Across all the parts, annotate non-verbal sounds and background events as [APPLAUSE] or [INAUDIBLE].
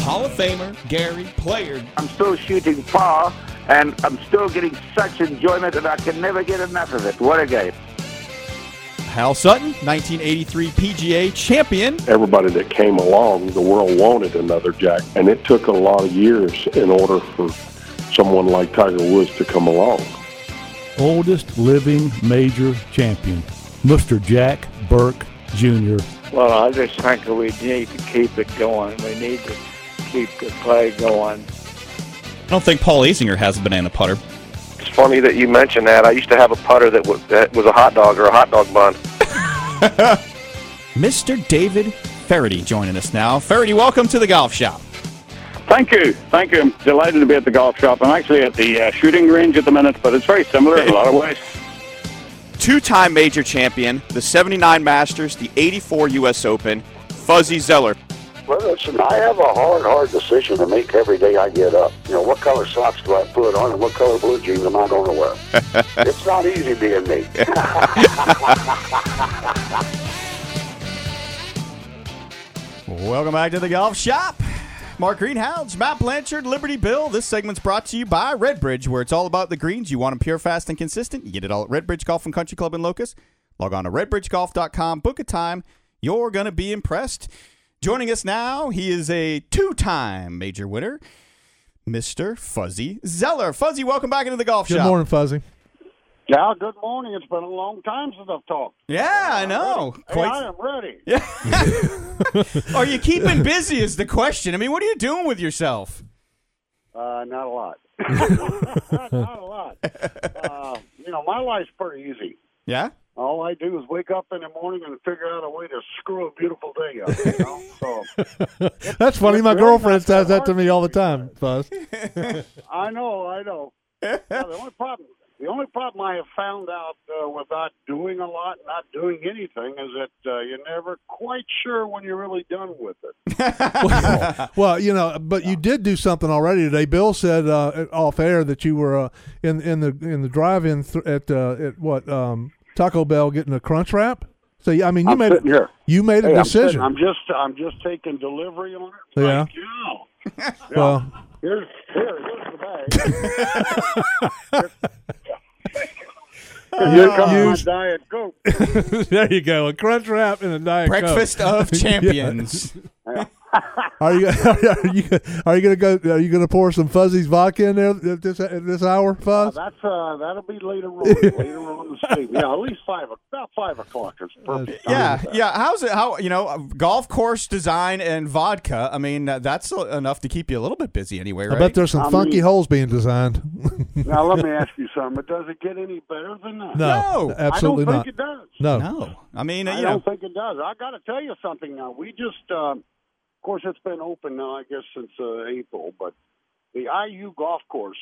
Hall of Famer, Gary Player. I'm still shooting far, and I'm still getting such enjoyment that I can never get enough of it. What a game. Hal Sutton, 1983 PGA champion. Everybody that came along, the world wanted another Jack, and it took a lot of years in order for someone like Tiger Woods to come along. Oldest living major champion, Mr. Jack Burke Jr. Well, I just think we need to keep it going. We need to keep the play going. I don't think Paul Azinger has a banana putter. It's funny that you mentioned that. I used to have a putter that was, that was a hot dog or a hot dog bun. [LAUGHS] Mr. David Feherty joining us now. Feherty, welcome to the golf shop. Thank you. Thank you. I'm delighted to be at the golf shop. I'm actually at the uh, shooting range at the minute, but it's very similar in a lot of ways. [LAUGHS] Two-time major champion, the 79 Masters, the 84 U.S. Open, Fuzzy Zoeller. Well, listen, I have a hard, hard decision to make every day I get up. You know, what color socks do I put on and what color blue jeans am I going to wear? [LAUGHS] it's not easy being me. [LAUGHS] Welcome back to the golf shop. Mark Greenhounds, Matt Blanchard, Liberty Bill. This segment's brought to you by Redbridge, where it's all about the greens. You want them pure, fast, and consistent. You get it all at Redbridge Golf and Country Club in Locust. Log on to redbridgegolf.com, book a time. You're going to be impressed. Joining us now, he is a two time major winner, Mr. Fuzzy Zoeller. Fuzzy, welcome back into the golf show. Good shop. morning, Fuzzy. Yeah, good morning. It's been a long time since I've talked. Yeah, I know. Hey, Quite- I am ready. Yeah. [LAUGHS] are you keeping busy? Is the question. I mean, what are you doing with yourself? Uh, not a lot. [LAUGHS] [LAUGHS] not a lot. Uh, you know, my life's pretty easy. Yeah. All I do is wake up in the morning and figure out a way to screw a beautiful day up. You know? so [LAUGHS] That's funny. My really girlfriend says that that to me all the time, Fuzz. [LAUGHS] I know, I know. Yeah, the only problem, the only problem I have found out uh, without doing a lot, not doing anything, is that uh, you're never quite sure when you're really done with it. [LAUGHS] well, you know, but you did do something already today. Bill said uh, off air that you were uh, in in the in the drive-in th- at uh, at what um, Taco Bell getting a crunch wrap. So yeah, I mean, you I'm made sitting here. you made a Hey, I'm, decision. sitting- I'm just, I'm just taking delivery on it. Yeah. Like, [LAUGHS] yeah. Well, Here's, here, here's the bag. [LAUGHS] Here comes my diet coke. [LAUGHS] there you go, a crunch wrap and a diet Coke. Breakfast of champions. Are you [LAUGHS] are you are you gonna go? Are you gonna pour some Fuzzy's vodka in there at this at this hour, Uh, Fuzz? that's uh, that'll be later on. [LAUGHS] later on this evening. Yeah, at least five, about five o'clock is perfect. Yeah, yeah. How's it? How you know golf course design and vodka? I mean, uh, that's uh, enough to keep you a little bit busy anyway, right? I bet there's some I funky mean- holes being designed. Now let me [LAUGHS] ask you something. Does it get any better than that? no, No, absolutely I don't not. it does. No. no. I mean, uh, I don't know, think it does. I got to tell you something now. We just, um, of course, it's been open now, I guess, since uh, April, but the IU golf course,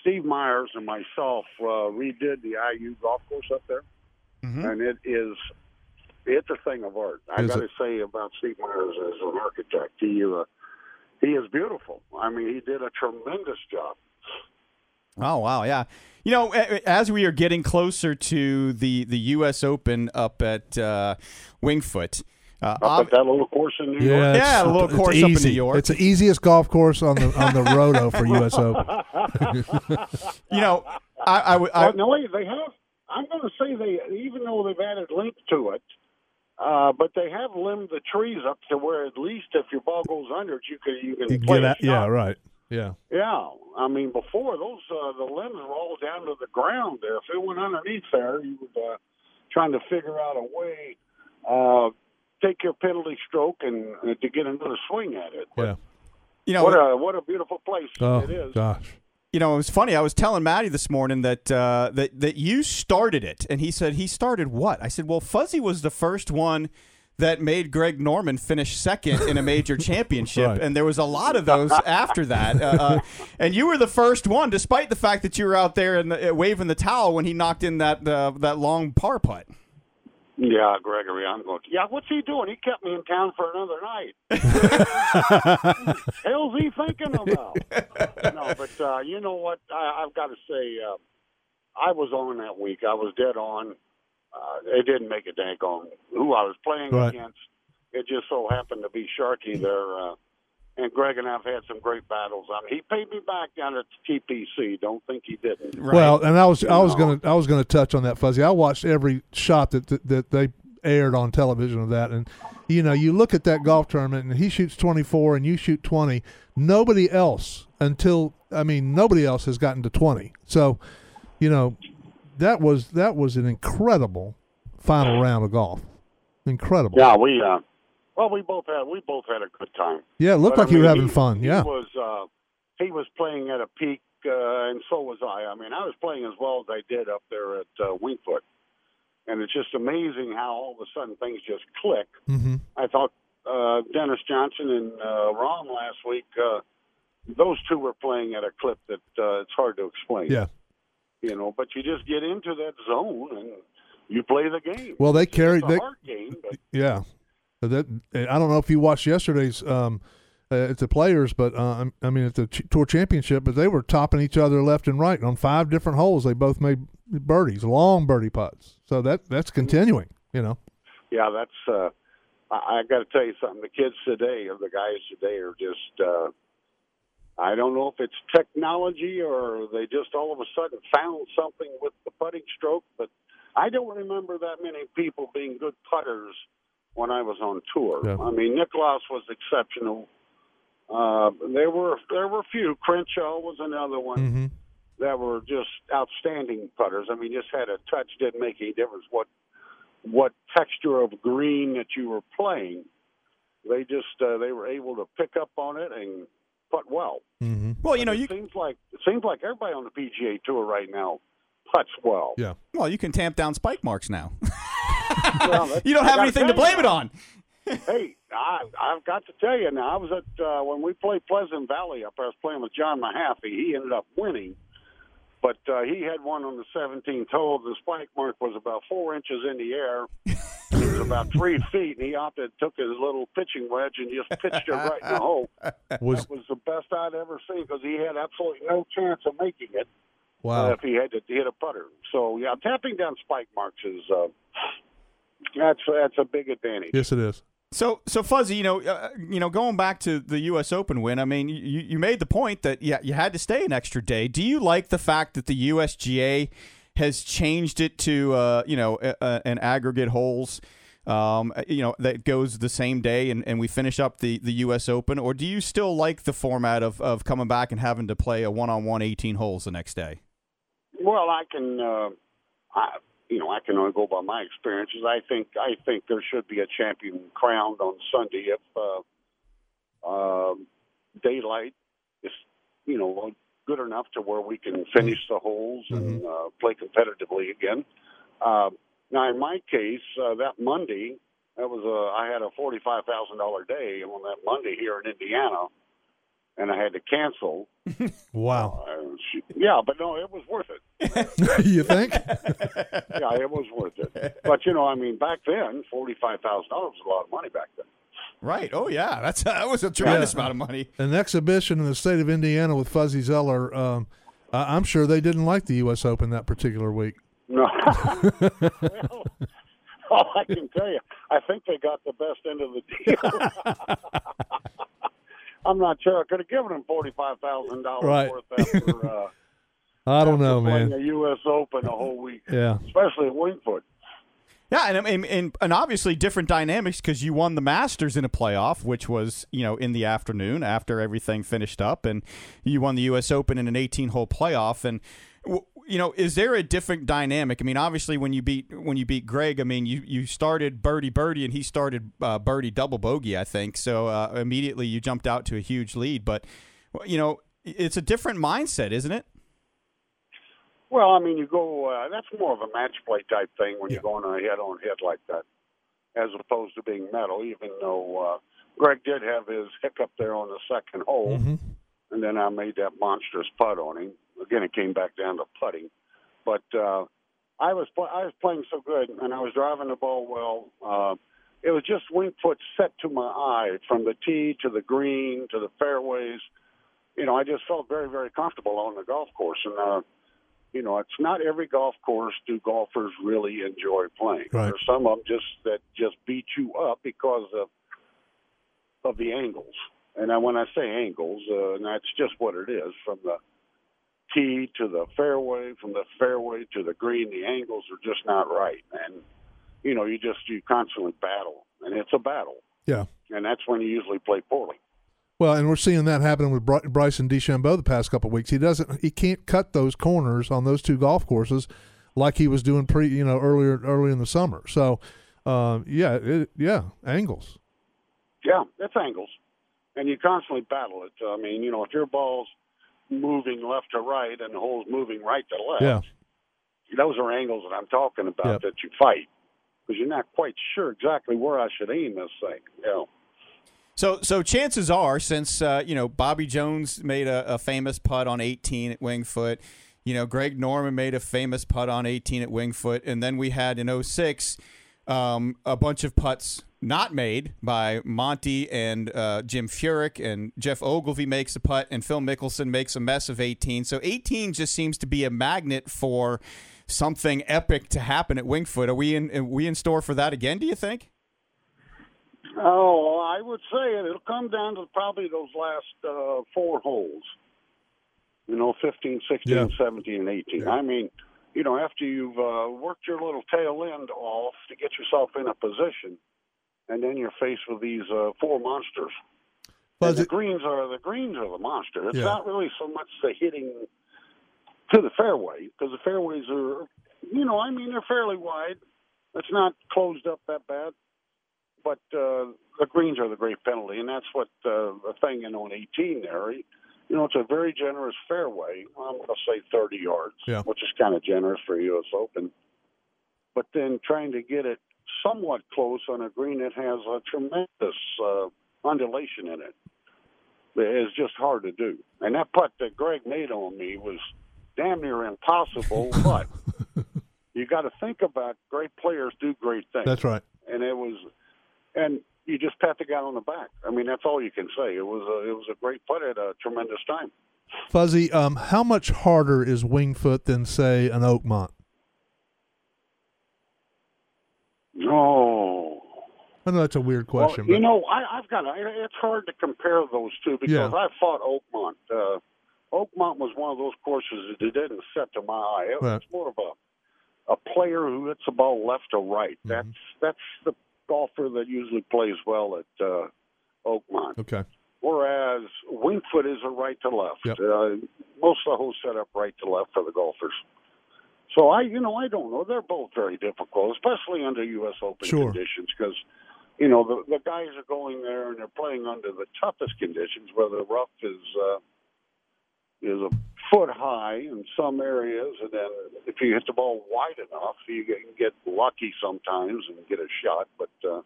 Steve Smyers and myself uh, redid the IU golf course up there, Mhm. and it is. It's a thing of art. I got to say about Steve Smyers as an architect. He uh, he is beautiful. I mean, he did a tremendous job. Oh wow, yeah. You know, as we are getting closer to the the U.S. Open up at uh, Wingfoot, uh, Up ob- that little course in New York. Yeah, Yeah, a little it's course up in. New York. It's the easiest golf course on the on the roto for U.S. Open. [LAUGHS] you know, I, I, would- I Well, no, wait, they have. I'm going to say they, even though they've added length to it, uh, but they have limbed the trees up to where at least if your ball goes under it, you can you can You play get a out, yeah, right. Yeah. Yeah, I mean before those uh, the limbs were all down to the ground. There, if it went underneath there, you were uh, trying to figure out a way uh, take your penalty stroke and uh, to get another swing at it. Yeah. you know, What a what a beautiful place Oh it is. gosh. you know, it was funny. I was telling Maddie this morning that uh, that that you started it, and he said he started what? I said, well, Fuzzy was the first one that made Greg Norman finish second in a major [LAUGHS] championship, Right. and there was a lot of those [LAUGHS] after that. Uh, uh, and you were the first one, despite the fact that you were out there and the, uh, waving the towel when he knocked in that uh, that long par putt. Yeah, Gregory, I'm going. To, yeah, what's he doing? He kept me in town for another night. [LAUGHS] [LAUGHS] Hell's he thinking about? no, but uh, you know what? I, I've got to say, uh, I was on that week. I was dead on. Uh, it didn't make a dang on who I was playing Right. against. It just so happened to be Sharky there. Uh, and Greg and I've had some great battles. I mean, he paid me back down at TPC. Don't think he didn't. Well, and I was I was No. gonna I was gonna touch on that fuzzy. I watched every shot that, that that they aired on television of that, and you know you look at that golf tournament and he shoots twenty four and you shoot twenty. Nobody else until I mean nobody else has gotten to twenty. So, you know, that was that was an incredible final round of golf. Incredible. Yeah, we uh, well, we both had we both had a good time. Yeah, it looked But, like I you were having he- fun. He Yeah. was uh, he was playing at a peak, uh, and so was I. I mean, I was playing as well as I did up there at uh, Wingfoot, and it's just amazing how all of a sudden things just click. Mm-hmm. I thought uh, Dustin Johnson and uh, Rahm last week, uh, those two were playing at a clip that uh, it's hard to explain. Yeah. You know, but you just get into that zone and you play the game. Well, they carried It's a they hard game, but Yeah, that I don't know if you watched yesterday's um, uh, at the players, but uh, I mean at the ch- tour championship, but they were topping each other left and right on five different holes. They both made birdies, long birdie putts. So that that's continuing. You know. yeah, that's. Uh, I, I got to tell you something. The kids today, or the guys today, are just. Uh, I don't know if it's technology or they just all of a sudden found something with the putting stroke, but I don't remember that many people being good putters when I was on tour. Yeah. I mean, Nicklaus was exceptional. Uh, there were there were a few. Crenshaw was another one Mm-hmm. that were just outstanding putters. I mean, just had a touch. Didn't make any difference what what texture of green that you were playing. They just uh, they were able to pick up on it and putt well. Mm-hmm. Well, you know, it you seems like it seems like everybody on the PGA Tour right now putts well. Yeah. well you can tamp down spike marks now. [LAUGHS] Well, you don't have anything to tell you blame it on. [LAUGHS] hey, I, I've got to tell you now. I was at uh, when we played Pleasant Valley up. I was playing with John Mahaffey. He ended up winning, but uh, he had one on the 17th hole. The spike mark was about four inches in the air. It was about three [LAUGHS] feet, and he opted took his little pitching wedge and just pitched it right in the hole. Was That was the best I'd ever seen because he had absolutely no chance of making it wow. if he had to hit a putter. So yeah, tapping down spike marks is uh, that's that's a big advantage. Yes, it is. So, so Fuzzy, you know, uh, you know, going back to the U.S. Open win, I mean, you, you made the point that yeah, you had to stay an extra day. Do you like the fact that the USGA has changed it to uh, you know a, a, an aggregate holes, um, you know, that goes the same day, and, and we finish up the, the U.S. Open, or do you still like the format of, of coming back and having to play a one on one 18 holes the next day? Well, I can, uh, I, you know, I can only go by my experiences. I think, I think there should be a champion crowned on Sunday if uh, uh, daylight is, you know, good enough to where we can finish the holes and uh, play competitively again. Uh, now, in my case, uh, that Monday, that was a, I had a forty-five thousand dollar day on that Monday here in Indiana, and I had to cancel. [LAUGHS] Wow. Uh, yeah, but no, it was worth it. [LAUGHS] you think? [LAUGHS] yeah, it was worth it. But you know, I mean, back then, forty-five thousand dollars was a lot of money back then. Right. Oh yeah, that's that was a tremendous Yeah. amount of money. An exhibition in the state of Indiana with Fuzzy Zoeller. Um, I, I'm sure they didn't like the U.S. Open that particular week. No. well, all I can tell you, I think they got the best end of the deal. I'm not sure. I could have given him forty-five thousand dollars Right. worth after, [LAUGHS] uh, I don't know, man. The U.S. Open a whole week, Yeah. especially at Wingfoot. Yeah, and and, and, and obviously different dynamics because you won the Masters in a playoff, which was you know in the afternoon after everything finished up, and you won the U.S. Open in an 18-hole playoff. And w- you know, is there a different dynamic? I mean, obviously when you beat when you beat Greg, I mean you you started birdie birdie and he started uh, birdie double bogey, I think. So uh, immediately you jumped out to a huge lead, but you know it's a different mindset, isn't it? Well, I mean, you go. Uh, that's more of a match play type thing when you're going on head on head like that, as opposed to being medal. Even though uh, Greg did have his hiccup there on the second hole, Mhm. and then I made that monstrous putt on him. Again, it came back down to putting, but uh, I was pl- I was playing so good, and I was driving the ball well. Uh, it was just wing foot set to my eye from the tee to the green to the fairways. You know, I just felt very very comfortable on the golf course, and. Uh, you know, it's not every golf course do golfers really enjoy playing. Right. There's some of them just that just beat you up because of of the angles. And I, when I say angles, uh, and that's just what it is from the tee to the fairway, from the fairway to the green, the angles are just not right. And, you know, you just, you constantly battle. And it's a battle. Yeah. And that's when you usually play poorly. Well, and we're seeing that happen with Bry- Bryson DeChambeau the past couple of weeks. He doesn't, he can't cut those corners on those two golf courses like he was doing pre, you know, earlier early in the summer. So, uh, yeah, it, yeah, angles. Yeah, it's angles, and you constantly battle it. I mean, you know, if your ball's moving left to right and the hole's moving right to left, Yeah. those are angles that I'm talking about Yep. that you fight because you're not quite sure exactly where I should aim this thing. You know. So, so chances are, since uh, you know Bobby Jones made a, a famous putt on 18 at Wingfoot, you know Greg Norman made a famous putt on 18 at Wingfoot, and then we had in 06 um, a bunch of putts not made by Monty and uh, Jim Furyk, and Geoff Ogilvy makes a putt, and Phil Mickelson makes a mess of 18. So 18 just seems to be a magnet for something epic to happen at Wingfoot. Are we in? Are we in store for that again? Do you think? Oh, I would say it. It'll come down to probably those last uh, four holes. You know, 15, 16, Yeah. 17, and 18. I mean, you know, after you've uh, worked your little tail end off to get yourself in a position, and then you're faced with these uh, four monsters. Fuzzy, the greens are the greens are the monster. It's Yeah. not really so much the hitting to the fairway because the fairways are, you know, I mean they're fairly wide. It's not closed up that bad, but uh, the greens are the great penalty, and that's what uh, the thing in on 18 there. You know, it's a very generous fairway. I'm going to say 30 yards, Yeah. which is kind of generous for U.S. Open. But then trying to get it somewhat close on a green that has a tremendous uh, undulation in it. it is just hard to do. And that putt that Greg made on me was damn near impossible, [LAUGHS] but you got to think about great players do great things. that's right. And it was, and you just pat the guy on the back. I mean, that's all you can say. It was a, it was a great putt at a tremendous time. Fuzzy, um, how much harder is Wingfoot than say an Oakmont? Oh. I know that's a weird question, Well, you but know, I, I've got. A, it's hard to compare those two because Yeah. I fought Oakmont. Uh, Oakmont was one of those courses that didn't set to my eye. It was more of a a player who hits the ball left or right. Mm-hmm. That's that's the golfer that usually plays well at uh, Oakmont. okay. Whereas Wingfoot is a right to left. Yep. Uh, most of the holes set up right to left for the golfers. So I, you know, I don't know. They're both very difficult, especially under U.S. Open Sure. conditions, because you know the the guys are going there and they're playing under the toughest conditions, where the rough is uh, is a foot high in some areas, and then if you hit the ball wide enough, you can get lucky sometimes and get a shot. But uh,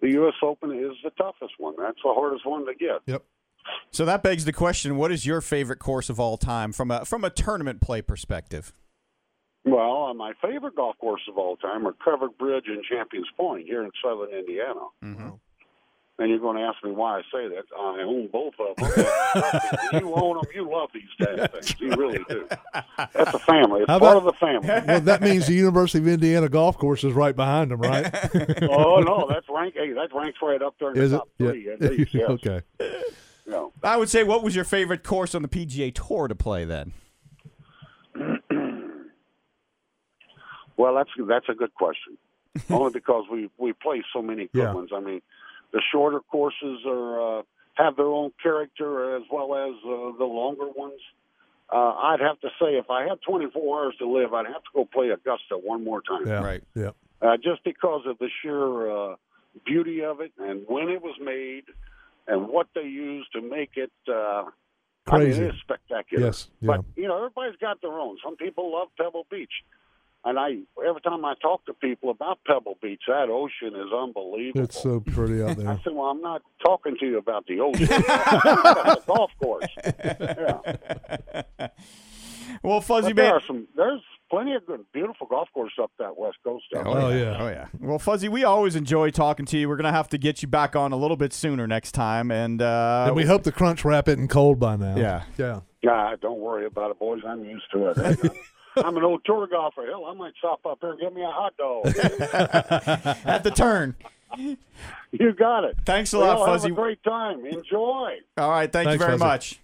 the U.S. Open is the toughest one. That's the hardest one to get. Yep. So that begs the question: What is your favorite course of all time from a from a tournament play perspective? Well, uh, my favorite golf course of all time are Covered Bridge and Champions Pointe here in southern Indiana. Mm-hmm. And you're going to ask me why I say that. I own both of them. [LAUGHS] you own them. You love these damn things. You really do. [LAUGHS] That's a family. It's How part about- of the family. [LAUGHS] well, that means the University of Indiana golf course is right behind them, right? oh no, that's rank. Hey, that ranks right up there in is the it? top three at least. Yes. okay. No. I would say, what was your favorite course on the PGA Tour to play then? Well, that's that's a good question. [LAUGHS] Only because we we play so many good Yeah. ones. I mean, the shorter courses are uh, have their own character as well as uh, the longer ones. Uh, I'd have to say, if I had 24 hours to live, I'd have to go play Augusta one more time. Yeah. Right. Yeah. Uh, just because of the sheer uh, beauty of it and when it was made and what they used to make it. Uh, I mean, Crazy. it is spectacular. Yes, yeah. But you know, everybody's got their own. Some people love Pebble Beach, and I every time I talk to people about Pebble Beach, that ocean is unbelievable. It's so pretty out there. I said, "Well, I'm not talking to you about the ocean. [LAUGHS] About the golf course." Yeah. Well, Fuzzy But there are some. There's plenty of good, beautiful golf courses up that west coast. out Oh, there. yeah. Oh yeah. Well, Fuzzy, we always enjoy talking to you. We're gonna have to get you back on a little bit sooner next time, and uh, and we hope the crunch wrap isn't cold by now. Yeah. Yeah. Nah, don't worry about it, boys. I'm used to it. I'm an old tour golfer. Hell, I might stop up here and give me a hot dog. [LAUGHS] at the turn. You got it. Thanks a Well, lot, have Fuzzy. a great time. Enjoy. All right, thank you very Fuzzy. much.